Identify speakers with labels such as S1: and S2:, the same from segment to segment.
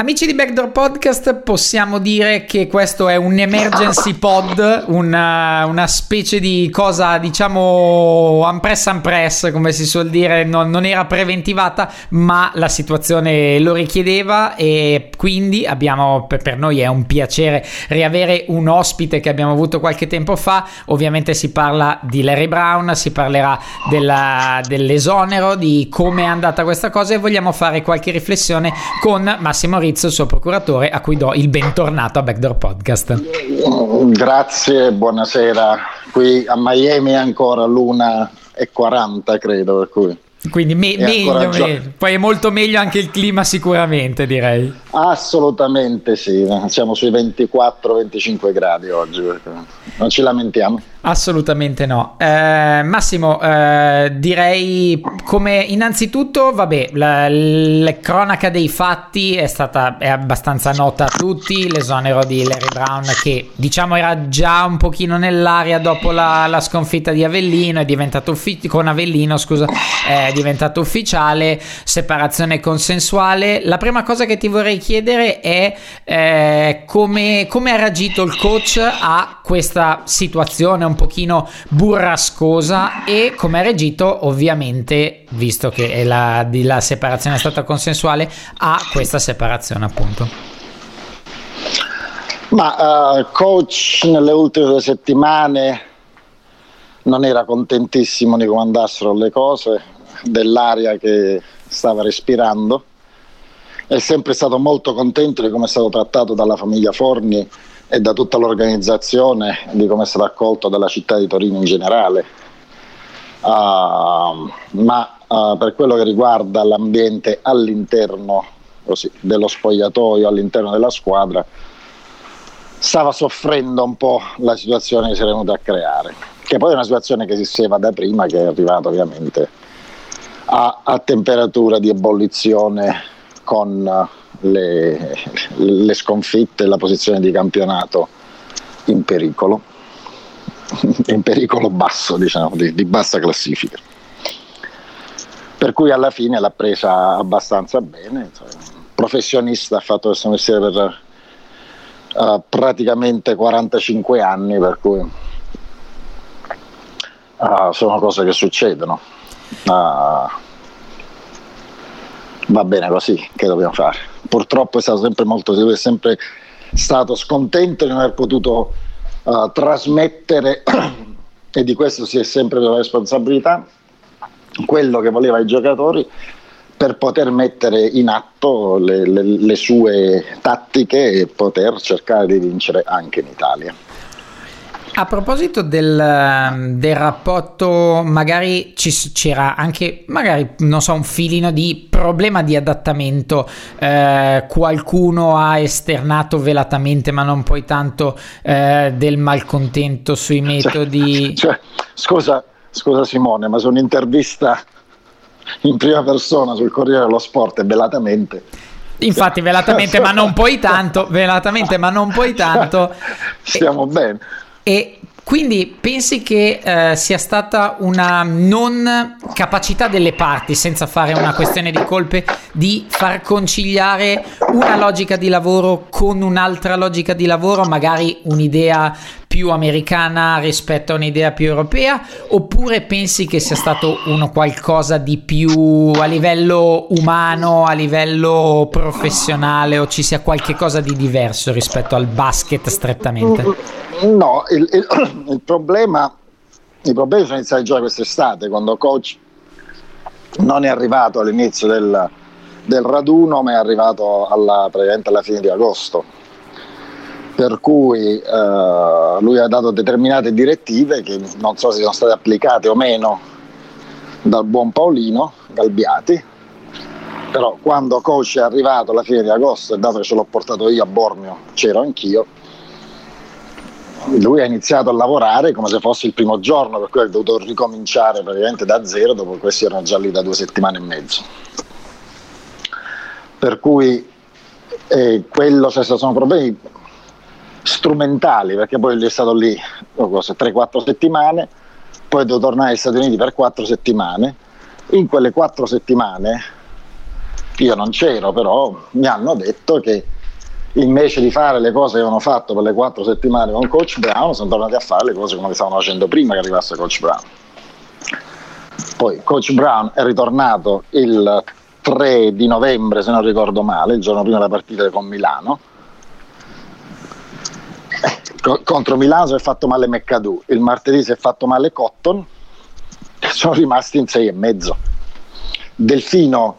S1: Amici di Backdoor Podcast, possiamo dire che questo è un emergency pod, una, una specie di cosa, diciamo, unpress unpress, come si suol dire, non, non, era preventivata, ma la situazione lo richiedeva e quindi abbiamo, per noi è un piacere riavere un ospite che abbiamo avuto qualche tempo fa, ovviamente si parla di Larry Brown, si parlerà della, dell'esonero, di come è andata questa cosa e vogliamo fare qualche riflessione con Massimo Rizzi Maurizio, il suo procuratore, a cui do il bentornato a Backdoor Podcast.
S2: Grazie, buonasera. Qui a Miami è ancora l'una e 40, credo, per cui...
S1: Quindi me- meglio, meglio, poi è molto meglio anche il clima sicuramente direi.
S2: Assolutamente sì, siamo sui 24-25 gradi oggi, non ci lamentiamo.
S1: Assolutamente no. Eh, Massimo, eh, direi come innanzitutto, vabbè, la, la, cronaca dei fatti è stata è abbastanza nota a tutti, l'esonero di Larry Brown che diciamo era già un pochino nell'aria dopo la, la sconfitta di Avellino, è diventato uffi- con Avellino, scusa, è diventato ufficiale, separazione consensuale. La prima cosa che ti vorrei chiedere è eh, come, come ha reagito il coach a questa situazione un pochino burrascosa e come ha reagito ovviamente, visto che la, la separazione è stata consensuale, a questa separazione appunto.
S2: Ma uh, coach nelle ultime due settimane non era contentissimo di come andassero le cose, dell'aria che stava respirando. È sempre stato molto contento di come è stato trattato dalla famiglia Forni e da tutta l'organizzazione di come è stato accolto dalla città di Torino in generale. Uh, ma uh, per quello che riguarda l'ambiente all'interno così, dello spogliatoio, all'interno della squadra, stava soffrendo un po' la situazione che si era venuta a creare, che poi è una situazione che esisteva da prima, che è arrivata ovviamente a, a temperatura di ebollizione con le, le sconfitte e la posizione di campionato in pericolo, in pericolo basso, diciamo, di, di bassa classifica. Per cui alla fine l'ha presa abbastanza bene. Professionista, ha fatto questo mestiere per uh, praticamente 45 anni, per cui uh, sono cose che succedono. Uh, va bene così, che dobbiamo fare? Purtroppo è stato sempre molto, è sempre stato scontento di non aver potuto uh, trasmettere, e di questo si è sempre la responsabilità, quello che voleva i giocatori per poter mettere in atto le, le, le sue tattiche e poter cercare di vincere anche in Italia.
S1: A proposito del, del, rapporto, magari ci, c'era anche, magari, non so, un filino di problema di adattamento. Eh, qualcuno ha esternato velatamente, ma non poi tanto, eh, del malcontento sui metodi.
S2: Cioè, cioè, scusa, scusa Simone, ma su un'intervista in prima persona sul Corriere dello Sport e velatamente
S1: Infatti, velatamente, ma non poi tanto. Velatamente, ma non poi tanto.
S2: Stiamo e, bene.
S1: E quindi pensi che eh, sia stata una non capacità delle parti, senza fare una questione di colpe, di far conciliare una logica di lavoro con un'altra logica di lavoro, magari un'idea più americana rispetto a un'idea più europea, oppure pensi che sia stato uno qualcosa di più a livello umano, a livello professionale, o ci sia qualche cosa di diverso rispetto al basket strettamente?
S2: No, il, il, il problema, i problemi sono iniziati già quest'estate, quando coach non è arrivato all'inizio del, del raduno, ma è arrivato alla, alla fine di agosto per cui eh, lui ha dato determinate direttive che non so se sono state applicate o meno dal buon Paolino Galbiati, però quando coach è arrivato alla fine di agosto e dato che ce l'ho portato io a Bormio, c'ero anch'io, lui ha iniziato a lavorare come se fosse il primo giorno, per cui ha dovuto ricominciare praticamente da zero, dopo questi erano già lì da due settimane e mezzo. Per cui eh, quello, se sono problemi strumentali, perché poi è stato lì 3-4 settimane, poi devo tornare agli Stati Uniti per 4 settimane. In quelle 4 settimane io non c'ero, però mi hanno detto che invece di fare le cose che avevano fatto per le quattro settimane con Coach Brown, sono tornati a fare le cose come stavano facendo prima che arrivasse Coach Brown. Poi Coach Brown è ritornato il 3 di novembre, se non ricordo male, il giorno prima della partita con Milano. Contro Milano si è fatto male McAdoo, il martedì si è fatto male Cotton sono rimasti in sei e mezzo. Delfino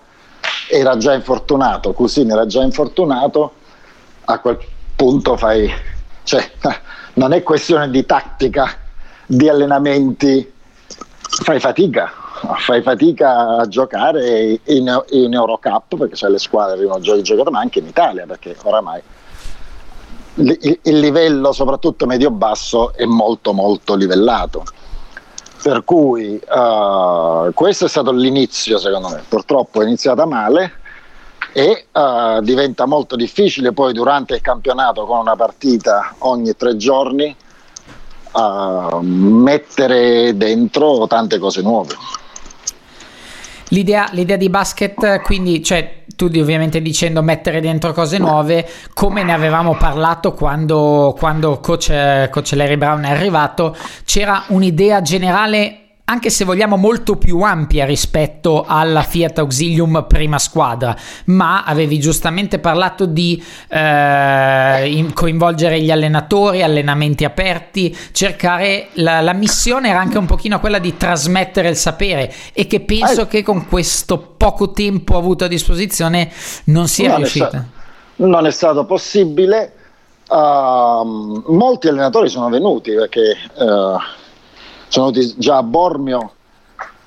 S2: era già infortunato, Cusini era già infortunato, a quel punto fai, cioè, non è questione di tattica, di allenamenti, fai fatica, fai fatica a giocare in, in Eurocup perché c'è le squadre già di giocare, ma anche in Italia perché oramai il, il livello soprattutto medio-basso è molto molto livellato. Per cui uh, questo è stato l'inizio secondo me, purtroppo è iniziata male e uh, diventa molto difficile poi durante il campionato con una partita ogni tre giorni uh, mettere dentro tante cose nuove.
S1: L'idea, l'idea, di basket, quindi, cioè, tu ovviamente dicendo mettere dentro cose nuove, come ne avevamo parlato quando, quando coach, coach Larry Brown è arrivato, c'era un'idea generale anche se vogliamo molto più ampia rispetto alla Fiat Auxilium prima squadra, ma avevi giustamente parlato di eh, coinvolgere gli allenatori, allenamenti aperti, cercare la, la, missione era anche un pochino quella di trasmettere il sapere e che penso che con questo poco tempo avuto a disposizione non riuscita. È
S2: sta- non è stato possibile. Uh, molti allenatori sono venuti perché uh, sono venuti già a Bormio,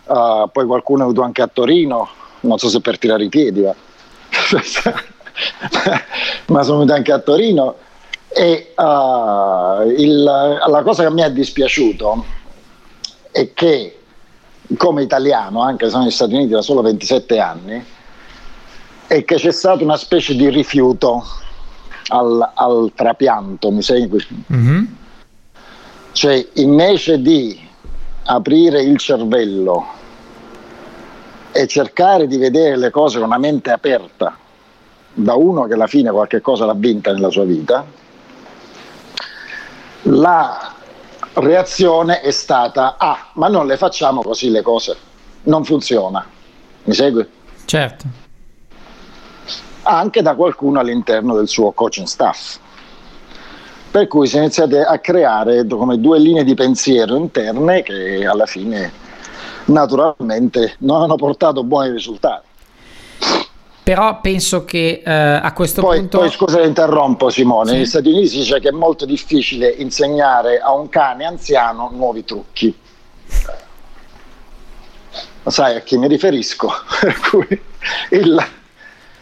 S2: uh, poi qualcuno è venuto anche a Torino, non so se per tirare i piedi, ma, ma sono venuti anche a Torino. E uh, il, la cosa che mi è dispiaciuto è che come italiano, anche se sono negli Stati Uniti da solo 27 anni, è che c'è stato una specie di rifiuto al, al trapianto, mi segui? Mm-hmm. Cioè, invece di aprire il cervello e cercare di vedere le cose con una mente aperta da uno che alla fine qualche cosa l'ha vinta nella sua vita, la reazione è stata ah, ma non le facciamo così le cose, non funziona. Mi segui?
S1: Certo.
S2: Anche da qualcuno all'interno del suo coaching staff per cui si è iniziate a creare come due linee di pensiero interne che alla fine naturalmente non hanno portato buoni risultati.
S1: Però penso che eh, a questo
S2: poi,
S1: punto.
S2: Poi scusa, interrompo Simone. Sì. Negli Stati Uniti si dice che è molto difficile insegnare a un cane anziano nuovi trucchi. Sai a chi mi riferisco? Per cui il,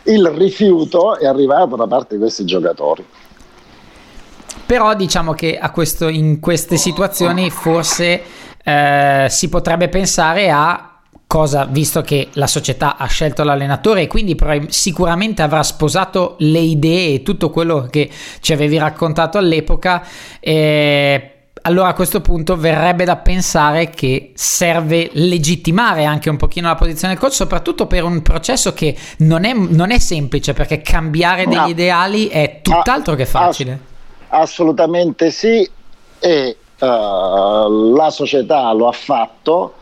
S2: il rifiuto è arrivato da parte di questi giocatori.
S1: Però diciamo che questo, in queste situazioni forse eh, si potrebbe pensare a cosa, visto che la società ha scelto l'allenatore e quindi sicuramente avrà sposato le idee e tutto quello che ci avevi raccontato all'epoca. Eh, allora a questo punto verrebbe da pensare che serve legittimare anche un pochino la posizione del coach, soprattutto per un processo che non è, non è semplice, perché cambiare degli no. ideali è tutt'altro che facile.
S2: Assolutamente sì e uh, la società lo ha fatto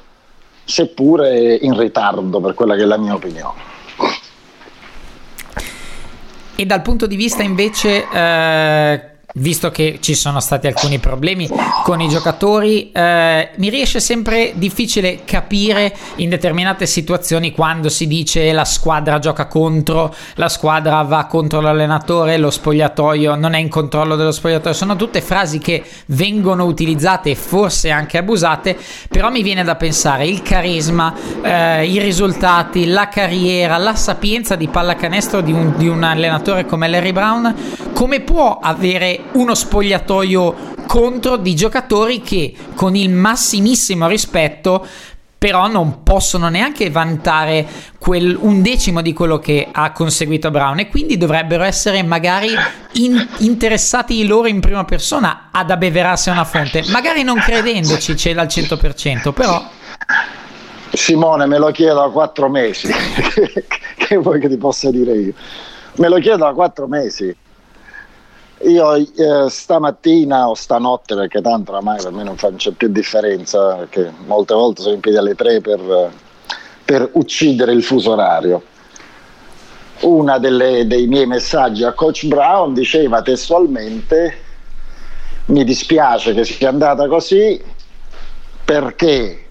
S2: seppure in ritardo per quella che è la mia opinione.
S1: E dal punto di vista invece eh, visto che ci sono stati alcuni problemi con i giocatori, eh, mi riesce sempre difficile capire in determinate situazioni quando si dice la squadra gioca contro, la squadra va contro l'allenatore, lo spogliatoio non è in controllo dello spogliatoio. Sono tutte frasi che vengono utilizzate e forse anche abusate, però mi viene da pensare il carisma, eh, i risultati, la carriera, la sapienza di pallacanestro di un, di un allenatore come Larry Brown, come può avere uno spogliatoio contro di giocatori che con il massimissimo rispetto però non possono neanche vantare quel un decimo di quello che ha conseguito Brown e quindi dovrebbero essere magari in, interessati loro in prima persona ad abbeverarsi a una fonte, magari non credendoci c'è al 100%, però
S2: Simone me lo chiedo da quattro mesi che vuoi che ti possa dire io? Me lo chiedo da quattro mesi. Io eh, stamattina o stanotte, perché tanto oramai per me non fa, c'è più differenza, perché molte volte sono in piedi alle tre per, per uccidere il fuso orario. Uno dei miei messaggi a Coach Brown diceva testualmente mi dispiace che sia andata così perché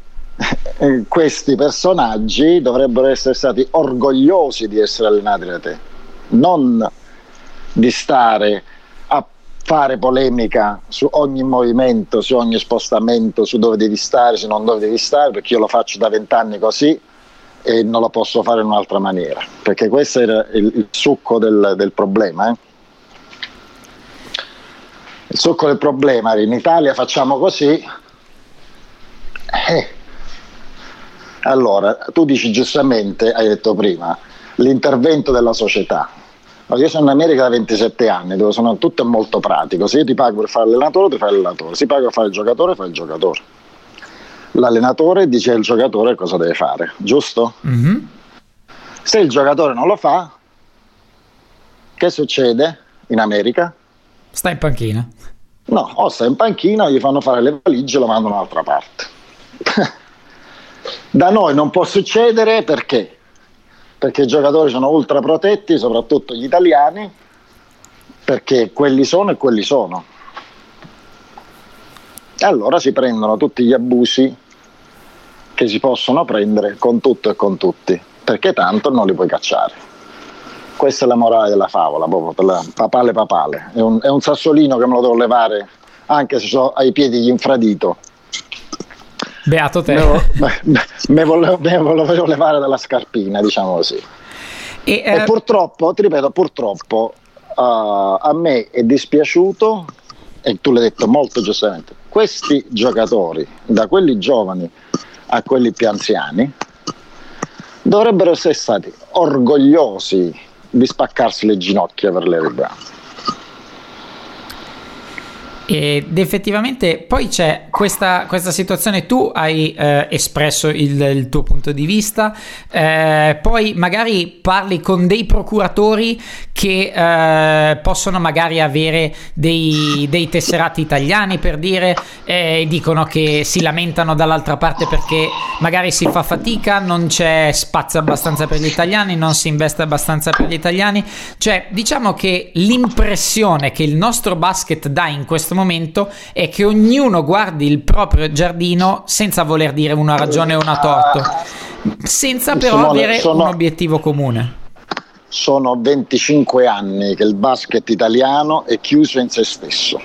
S2: questi personaggi dovrebbero essere stati orgogliosi di essere allenati da te, non di stare fare polemica su ogni movimento, su ogni spostamento, su dove devi stare, su non dove devi stare, perché io lo faccio da vent'anni così e non lo posso fare in un'altra maniera, perché questo era il, il succo del, del problema. Eh? Il succo del problema è in Italia facciamo così. Eh, allora, tu dici giustamente, hai detto prima, l'intervento della società. Io sono in America da 27 anni, dove sono tutto molto pratico. Se io ti pago per fare l'allenatore, ti fai l'allenatore. Se ti pago per fare il giocatore, fai il giocatore. L'allenatore dice al giocatore cosa deve fare, giusto? Mm-hmm. Se il giocatore non lo fa, che succede in America?
S1: Sta in panchina.
S2: No, o sta in panchina, gli fanno fare le valigie e lo mandano da un'altra parte. Da noi non può succedere perché? Perché i giocatori sono ultra protetti, soprattutto gli italiani, perché quelli sono e quelli sono. E allora si prendono tutti gli abusi che si possono prendere con tutto e con tutti, perché tanto non li puoi cacciare. Questa è la morale della favola, proprio papale papale. È un, è un sassolino che me lo devo levare anche se ho ai piedi gli infradito
S1: Beato te.
S2: Me, volevo, me volevo levare dalla scarpina, diciamo così. E, eh... e purtroppo, ti ripeto, purtroppo uh, a me è dispiaciuto, e tu l'hai detto molto giustamente, questi giocatori, da quelli giovani a quelli più anziani, dovrebbero essere stati orgogliosi di spaccarsi le ginocchia per le Brown
S1: ed effettivamente poi c'è questa, questa situazione, tu hai eh, espresso il, il, tuo punto di vista, eh, poi magari parli con dei procuratori che eh, possono magari avere dei, dei, tesserati italiani per dire, e dicono che si lamentano dall'altra parte perché magari si fa fatica, non c'è spazio abbastanza per gli italiani, non si investe abbastanza per gli italiani, cioè diciamo che l'impressione che il nostro basket dà in questo momento è che ognuno guardi il proprio giardino senza voler dire una ragione o una torto, senza però Simone, avere sono, un obiettivo comune.
S2: Sono 25 anni che il basket italiano è chiuso in se stesso.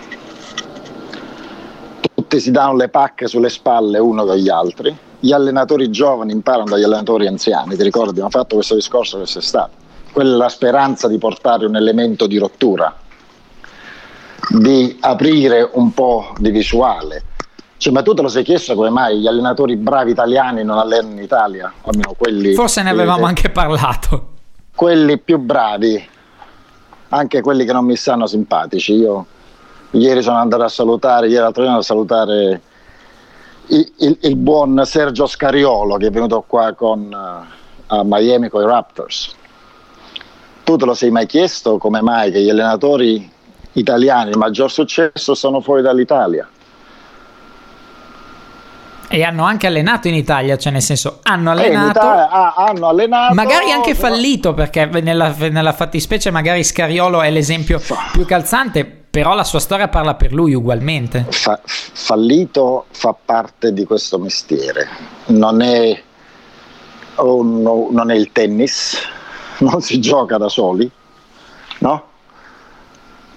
S2: Tutti si danno le pacche sulle spalle uno con gli altri. Gli allenatori giovani imparano dagli allenatori anziani, ti ricordi? Abbiamo fatto questo discorso quest'estate. Quella è la speranza di portare un elemento di rottura di aprire un po' di visuale. Cioè, ma tu te lo sei chiesto come mai gli allenatori bravi italiani non allenano in Italia? almeno quelli
S1: Forse ne avevamo anche parlato.
S2: Quelli più bravi, anche quelli che non mi stanno simpatici. Io ieri sono andato a salutare, ieri l'altro giorno a salutare il, il, il, buon Sergio Scariolo che è venuto qua con, uh, a Miami con i Raptors. Tu te lo sei mai chiesto come mai che gli allenatori italiani il maggior successo sono fuori dall'Italia.
S1: E hanno anche allenato in Italia, cioè nel senso hanno allenato,
S2: Italia, ah, hanno allenato
S1: magari anche fallito perché nella, nella fattispecie magari Scariolo è l'esempio più calzante, però la sua storia parla per lui ugualmente.
S2: Fa, fallito fa parte di questo mestiere, non è, un, non è il tennis, non si gioca da soli, no?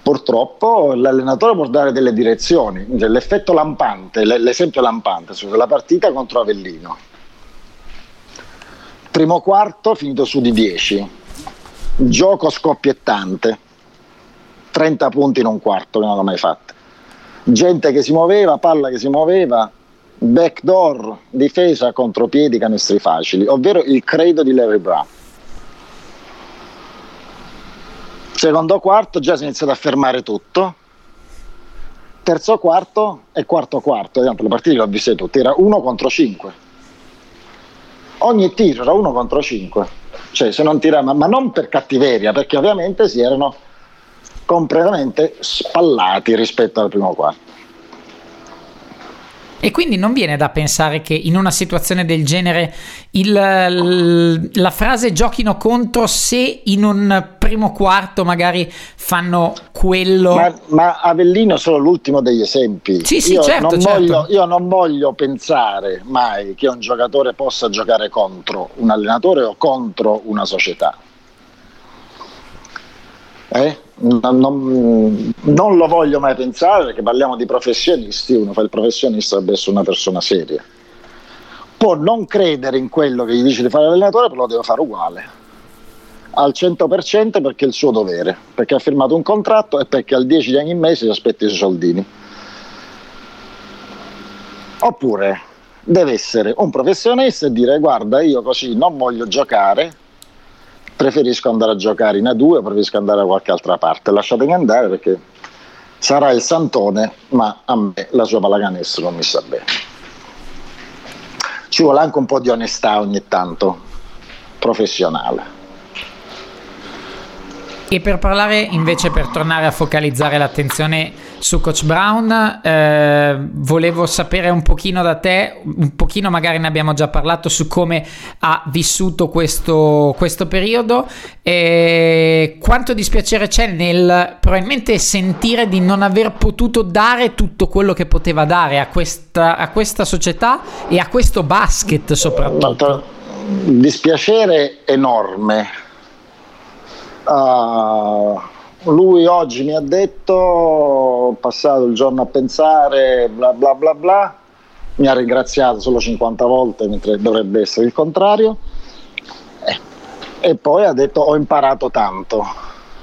S2: Purtroppo l'allenatore può dare delle direzioni. Cioè, l'effetto lampante, l'esempio lampante sulla partita contro Avellino. Primo quarto finito su di 10, gioco scoppiettante, 30 punti in un quarto che non l'ho mai fatto. Gente che si muoveva, palla che si muoveva, backdoor, difesa, contropiedi, canestri facili, ovvero il credo di Larry Brown. Secondo quarto già si è iniziato a fermare tutto. Terzo quarto e quarto quarto, le partite le ho viste tutte, era uno contro cinque. Ogni tiro era uno contro cinque. cioè se non tirava, ma non per cattiveria, perché ovviamente si erano completamente spallati rispetto al primo quarto.
S1: E quindi non viene da pensare che in una situazione del genere il, la frase giochino contro se in un primo quarto magari fanno quello.
S2: Ma, ma Avellino è solo l'ultimo degli esempi.
S1: Sì, sì, io certo,
S2: non
S1: certo.
S2: Voglio, io non voglio pensare mai che un giocatore possa giocare contro un allenatore o contro una società. Eh? Non, non, non, lo voglio mai pensare perché parliamo di professionisti, uno fa il professionista deve essere una persona seria. Può non credere in quello che gli dice di fare l'allenatore, però lo deve fare uguale al 100% perché è il suo dovere, perché ha firmato un contratto e perché al 10 di ogni mese si aspetta i suoi soldini. Oppure deve essere un professionista e dire guarda io così non voglio giocare, preferisco andare a giocare in A2, preferisco andare da qualche altra parte, lasciatemi andare perché sarà il santone, ma a me la sua pallacanestro non mi sta bene. Ci vuole anche un po' di onestà ogni tanto, professionale.
S1: E per parlare invece, per tornare a focalizzare l'attenzione su Coach Brown, eh, volevo sapere un pochino da te, un pochino magari ne abbiamo già parlato su come ha vissuto questo, questo periodo e quanto dispiacere c'è nel probabilmente sentire di non aver potuto dare tutto quello che poteva dare a questa, a questa società e a questo basket soprattutto.
S2: Dispiacere enorme Uh, lui oggi mi ha detto, ho passato il giorno a pensare, bla bla bla bla, mi ha ringraziato solo 50 volte mentre dovrebbe essere il contrario. Eh, e poi ha detto ho imparato tanto,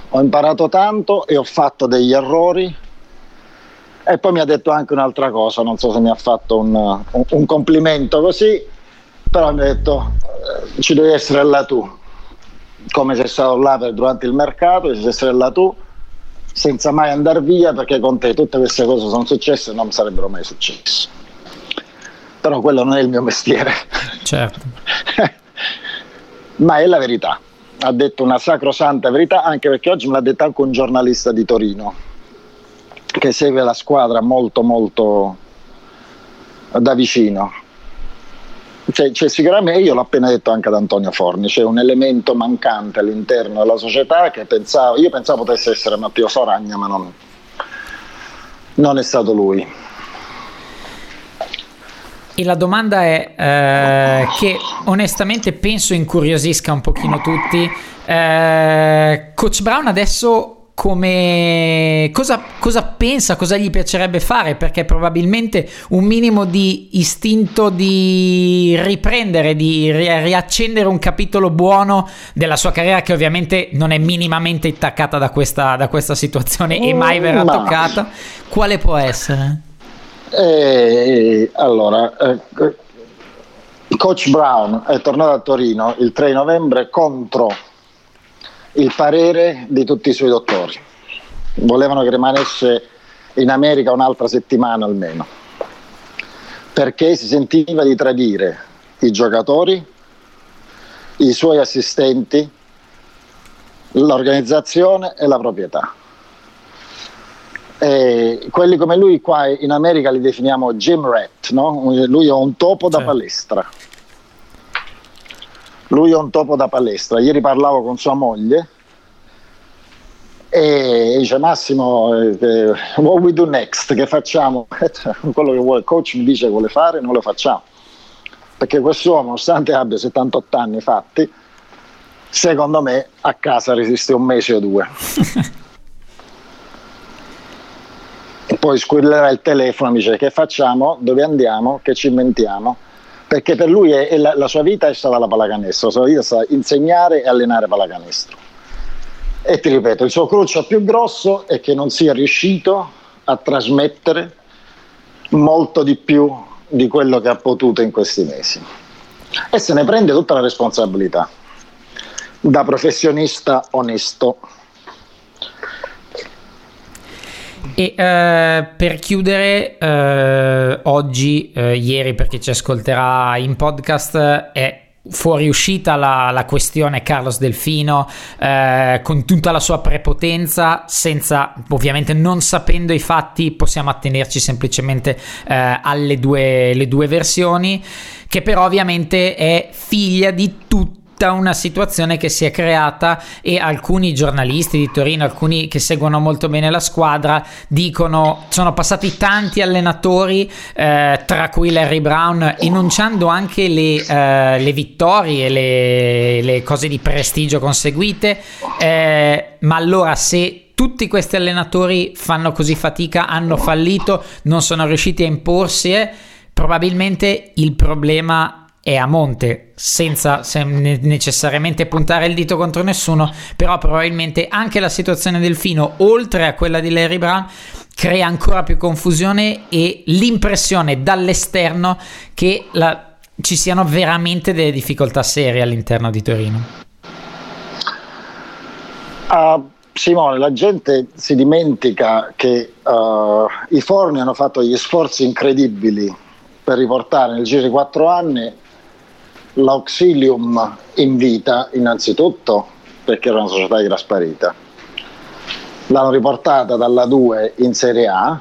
S2: ho imparato tanto e ho fatto degli errori. E poi mi ha detto anche un'altra cosa, non so se mi ha fatto un, un, un complimento così, però mi ha detto eh, ci devi essere là tu, come sei stato là per, durante il mercato, e sei stato là tu, senza mai andare via, perché con te tutte queste cose sono successe e non sarebbero mai successe. Però quello non è il mio mestiere.
S1: Certo.
S2: Ma è la verità. Ha detto una sacrosanta verità, anche perché oggi me l'ha detto anche un giornalista di Torino, che segue la squadra molto molto da vicino cioè, cioè, sicuramente io l'ho appena detto anche ad Antonio Forni, c'è un elemento mancante all'interno della società che pensavo, io pensavo potesse essere Matteo Soragna, ma non, non è stato lui.
S1: E la domanda è eh, che onestamente penso incuriosisca un pochino tutti. Eh, Coach Brown adesso come cosa, cosa, pensa, cosa gli piacerebbe fare, perché probabilmente un minimo di istinto di riprendere, di riaccendere un capitolo buono della sua carriera, che ovviamente non è minimamente intaccata da questa, da questa situazione e mai verrà Ma... toccata, quale può essere?
S2: Eh, allora, eh, Coach Brown è tornato a Torino il 3 novembre contro il parere di tutti i suoi dottori. Volevano che rimanesse in America un'altra settimana almeno, perché si sentiva di tradire i giocatori, i suoi assistenti, l'organizzazione e la proprietà. E quelli come lui qua in America li definiamo gym rat, no? lui è un topo da palestra lui è un topo da palestra. Ieri parlavo con sua moglie e dice Massimo, eh, what we do next? Che facciamo? Quello che vuole il coach mi dice che vuole fare, non lo facciamo. Perché quest'uomo, nonostante abbia 78 anni fatti, secondo me a casa resiste un mese o due. e poi squillerà il telefono e dice che facciamo, dove andiamo, che ci inventiamo perché per lui è, è la, la, sua vita è stata la pallacanestro, la sua vita è stata insegnare e allenare pallacanestro. E ti ripeto, il suo cruccio più grosso è che non sia riuscito a trasmettere molto di più di quello che ha potuto in questi mesi. E se ne prende tutta la responsabilità, da professionista onesto.
S1: E uh, per chiudere, uh, oggi, uh, ieri per chi ci ascolterà in podcast, è fuoriuscita la, la questione Carlos Delfino eh, con tutta la sua prepotenza senza ovviamente non sapendo i fatti possiamo attenerci semplicemente eh, alle due, due versioni che però ovviamente è figlia di tutti tutta una situazione che si è creata e alcuni giornalisti di Torino, alcuni che seguono molto bene la squadra, dicono sono passati tanti allenatori, eh, tra cui Larry Brown, enunciando anche le, eh, le vittorie, le, le, cose di prestigio conseguite, eh, ma allora se tutti questi allenatori fanno così fatica, hanno fallito, non sono riusciti a imporsi, eh, probabilmente il problema è a monte senza necessariamente puntare il dito contro nessuno, però probabilmente anche la situazione del Fino, oltre a quella di Larry Brown, crea ancora più confusione e l'impressione dall'esterno che la, ci siano veramente delle difficoltà serie all'interno di Torino.
S2: Uh, Simone, la gente si dimentica che uh, i Forni hanno fatto gli sforzi incredibili per riportare nel giro di quattro anni l'Auxilium in vita innanzitutto perché era una società che era sparita. L'hanno riportata dalla 2 in Serie A,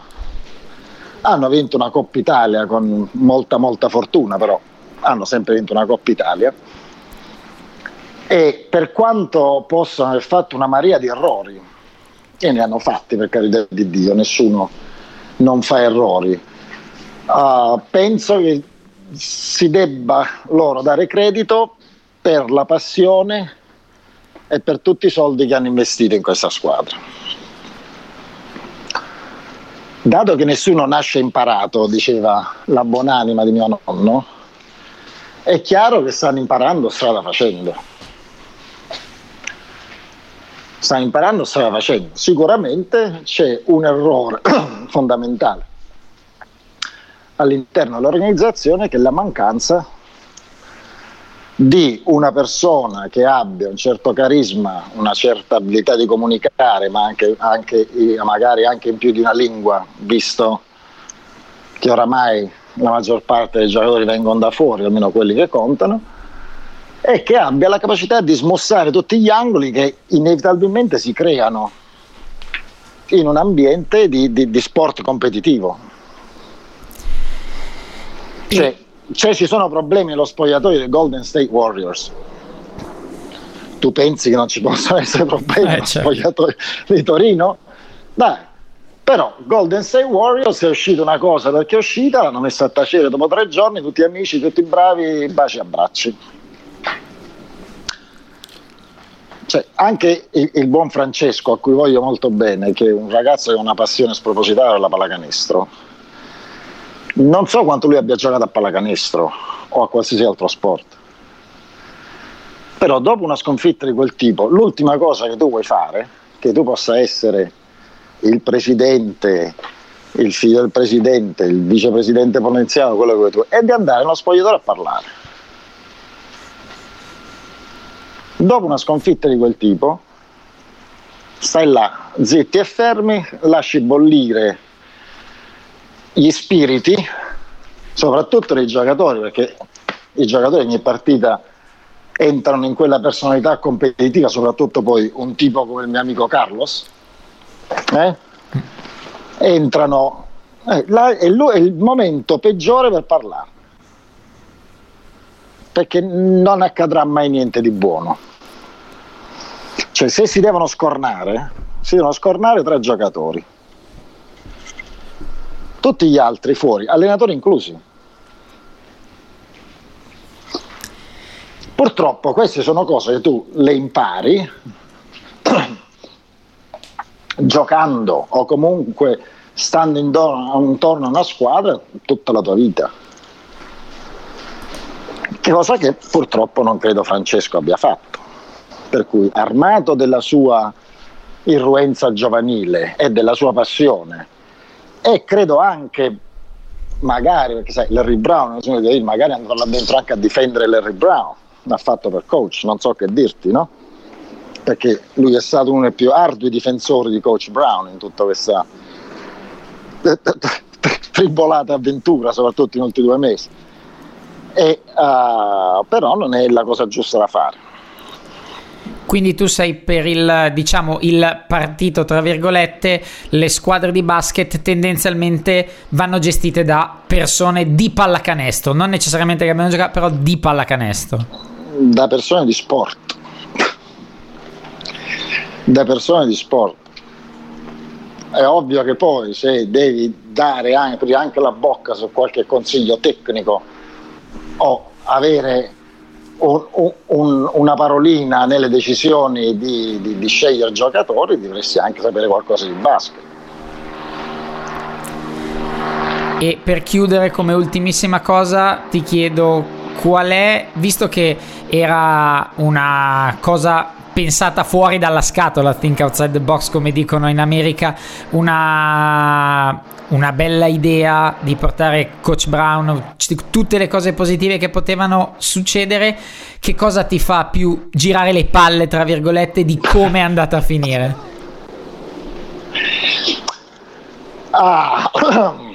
S2: hanno vinto una Coppa Italia con molta molta fortuna però, hanno sempre vinto una Coppa Italia. E per quanto possano aver fatto una maria di errori, e ne hanno fatti per carità di Dio, nessuno non fa errori, uh, penso che si debba loro dare credito per la passione e per tutti i soldi che hanno investito in questa squadra. Dato che nessuno nasce imparato, diceva la buonanima di mio nonno, è chiaro che stanno imparando strada facendo. Stanno imparando strada facendo. Sicuramente c'è un errore fondamentale all'interno dell'organizzazione che la mancanza di una persona che abbia un certo carisma, una certa abilità di comunicare, ma anche, anche, magari anche in più di una lingua, visto che oramai la maggior parte dei giocatori vengono da fuori, almeno quelli che contano, e che abbia la capacità di smussare tutti gli angoli che inevitabilmente si creano in un ambiente di, di, di sport competitivo. Cioè, cioè, ci sono problemi nello spogliatoio dei Golden State Warriors. Tu pensi che non ci possano essere problemi eh, certo. spogliatoio di Torino? Dai, però Golden State Warriors è uscita una cosa perché è uscita, l'hanno messa a tacere dopo tre giorni, tutti amici, tutti bravi, baci e abbracci. Cioè, anche il, il, buon Francesco, a cui voglio molto bene, che è un ragazzo che ha una passione spropositata per la pallacanestro, non so quanto lui abbia giocato a pallacanestro o a qualsiasi altro sport. Però dopo una sconfitta di quel tipo, l'ultima cosa che tu vuoi fare, che tu possa essere il presidente, il figlio del presidente, il vicepresidente potenziale, quello che vuoi tu, è di andare nello spogliatoio a parlare. Dopo una sconfitta di quel tipo, stai là, zitti e fermi, lasci bollire gli spiriti, soprattutto dei giocatori, perché i giocatori ogni partita entrano in quella personalità competitiva, soprattutto poi un tipo come il mio amico Carlos, eh? entrano, eh, là, è, lui, è il momento peggiore per parlare, perché non accadrà mai niente di buono. Cioè se si devono scornare, si devono scornare tre giocatori tutti gli altri fuori, allenatori inclusi. Purtroppo queste sono cose che tu le impari giocando o comunque stando intorno, a una squadra tutta la tua vita. Cosa che purtroppo non credo Francesco abbia fatto. Per cui armato della sua irruenza giovanile e della sua passione e credo anche magari perché sai Larry Brown magari andrà là dentro anche a difendere Larry Brown l'ha fatto per coach non so che dirti no? perché lui è stato uno dei più ardui difensori di coach Brown in tutta questa tribolata avventura soprattutto in ultimi due mesi e, uh, però non è la cosa giusta da fare.
S1: Quindi tu sei per il, diciamo, il partito, tra virgolette, le squadre di basket tendenzialmente vanno gestite da persone di pallacanestro, non necessariamente che abbiano giocato, però di pallacanestro.
S2: Da persone di sport. Da persone di sport. È ovvio che poi se devi dare anche, anche la bocca su qualche consiglio tecnico o avere un, un, una parolina nelle decisioni di, di, di scegliere giocatori, dovresti anche sapere qualcosa di basket.
S1: E per chiudere come ultimissima cosa ti chiedo qual è, visto che era una cosa pensata fuori dalla scatola, think outside the box come dicono in America, una, una bella idea di portare Coach Brown, tutte le cose positive che potevano succedere, che cosa ti fa più girare le palle, tra virgolette, di come è andata a finire?
S2: Ah.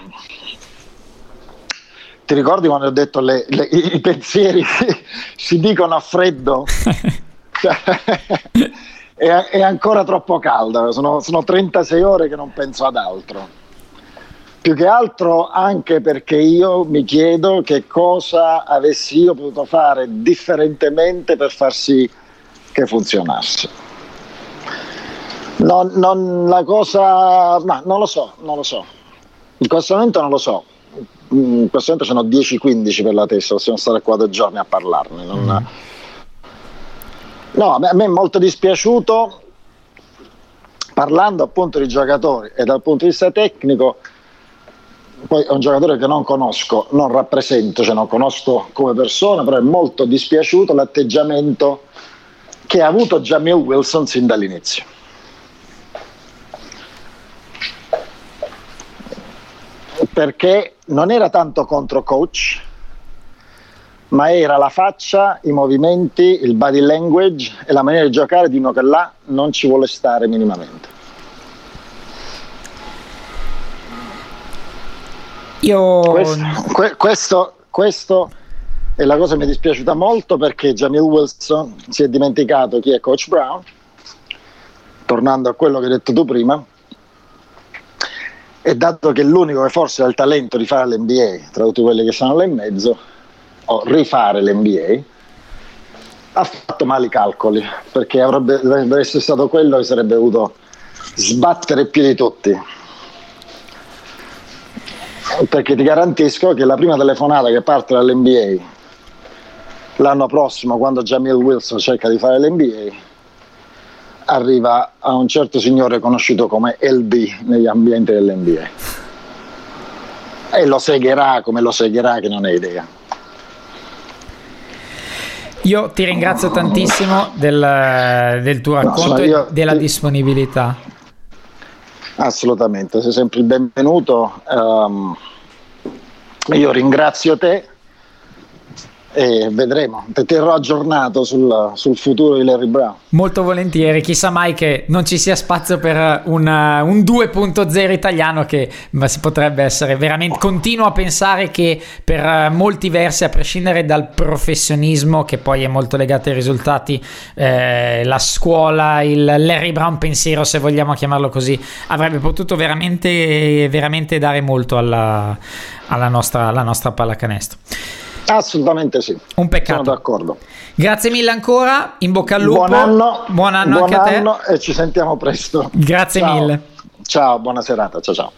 S2: Ti ricordi quando ho detto le, le, i pensieri si dicono a freddo? è, è, ancora troppo calda, sono, sono 36 ore che non penso ad altro. Più che altro anche perché io mi chiedo che cosa avessi io potuto fare differentemente per far sì che funzionasse. Non, non, la cosa, ma non lo so, non lo so. In questo momento non lo so. In questo momento sono 10-15 per la testa, possiamo stare qua due giorni a parlarne. Non, mm No, a me è molto dispiaciuto parlando appunto di giocatori e dal punto di vista tecnico poi è un giocatore che non conosco, non rappresento, cioè non conosco come persona, però è molto dispiaciuto l'atteggiamento che ha avuto Jamil Wilson sin dall'inizio. Perché non era tanto contro coach, ma era la faccia, i movimenti, il body language e la maniera di giocare di uno che là non ci vuole stare minimamente.
S1: Io...
S2: Questo, que, questo, questo, è la cosa che mi è dispiaciuta molto perché Jamil Wilson si è dimenticato chi è Coach Brown, tornando a quello che hai detto tu prima, e dato che l'unico che forse ha il talento di fare l'NBA tra tutti quelli che stanno là in mezzo, o rifare l'NBA, ha fatto male i calcoli perché avrebbe, dovrebbe essere stato quello che sarebbe dovuto sbattere più di tutti. Perché ti garantisco che la prima telefonata che parte dall'NBA l'anno prossimo, quando Jamil Wilson cerca di fare l'NBA, arriva a un certo signore conosciuto come LB negli ambienti dell'NBA. E lo segherà come lo segherà che non hai idea.
S1: Io ti ringrazio tantissimo del, del tuo racconto no, e della ti... disponibilità.
S2: Assolutamente, sei sempre il benvenuto. Um, io ringrazio te e vedremo, ti terrò aggiornato sul, sul, futuro di Larry Brown.
S1: Molto volentieri, chissà mai che non ci sia spazio per un, un 2.0 italiano che si potrebbe essere veramente... Continuo a pensare che per molti versi, a prescindere dal professionismo che poi è molto legato ai risultati, eh, la scuola, il Larry Brown pensiero, se vogliamo chiamarlo così, avrebbe potuto veramente, veramente dare molto alla, alla, nostra, alla nostra pallacanestro.
S2: Assolutamente sì.
S1: Un peccato.
S2: Sono d'accordo.
S1: Grazie mille ancora, in bocca al lupo.
S2: Buon anno,
S1: buon anno
S2: buon
S1: anche
S2: anno
S1: a te.
S2: E ci sentiamo presto.
S1: Grazie
S2: ciao.
S1: mille.
S2: Ciao, buona serata. Ciao ciao.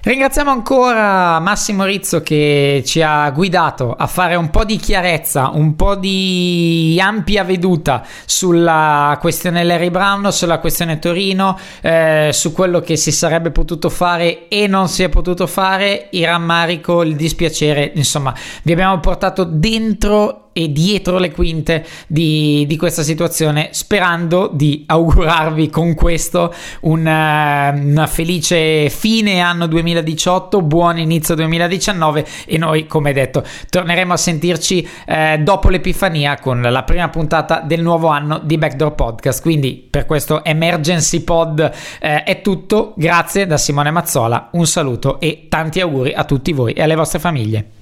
S1: Ringraziamo ancora Massimo Rizzo che ci ha guidato a fare un po' di chiarezza, un po' di ampia veduta sulla questione Larry Brown, sulla questione Torino, eh, su quello che si sarebbe potuto fare e non si è potuto fare, il rammarico, il dispiacere, insomma, vi abbiamo portato dentro e dietro le quinte di, di, questa situazione, sperando di augurarvi con questo una, eh, una felice fine anno 2018, buon inizio 2019 e noi, come detto, torneremo a sentirci eh, dopo l'Epifania con la prima puntata del nuovo anno di Backdoor Podcast. Quindi per questo Emergency Pod eh, è tutto. Grazie da Simone Mazzola, un saluto e tanti auguri a tutti voi e alle vostre famiglie.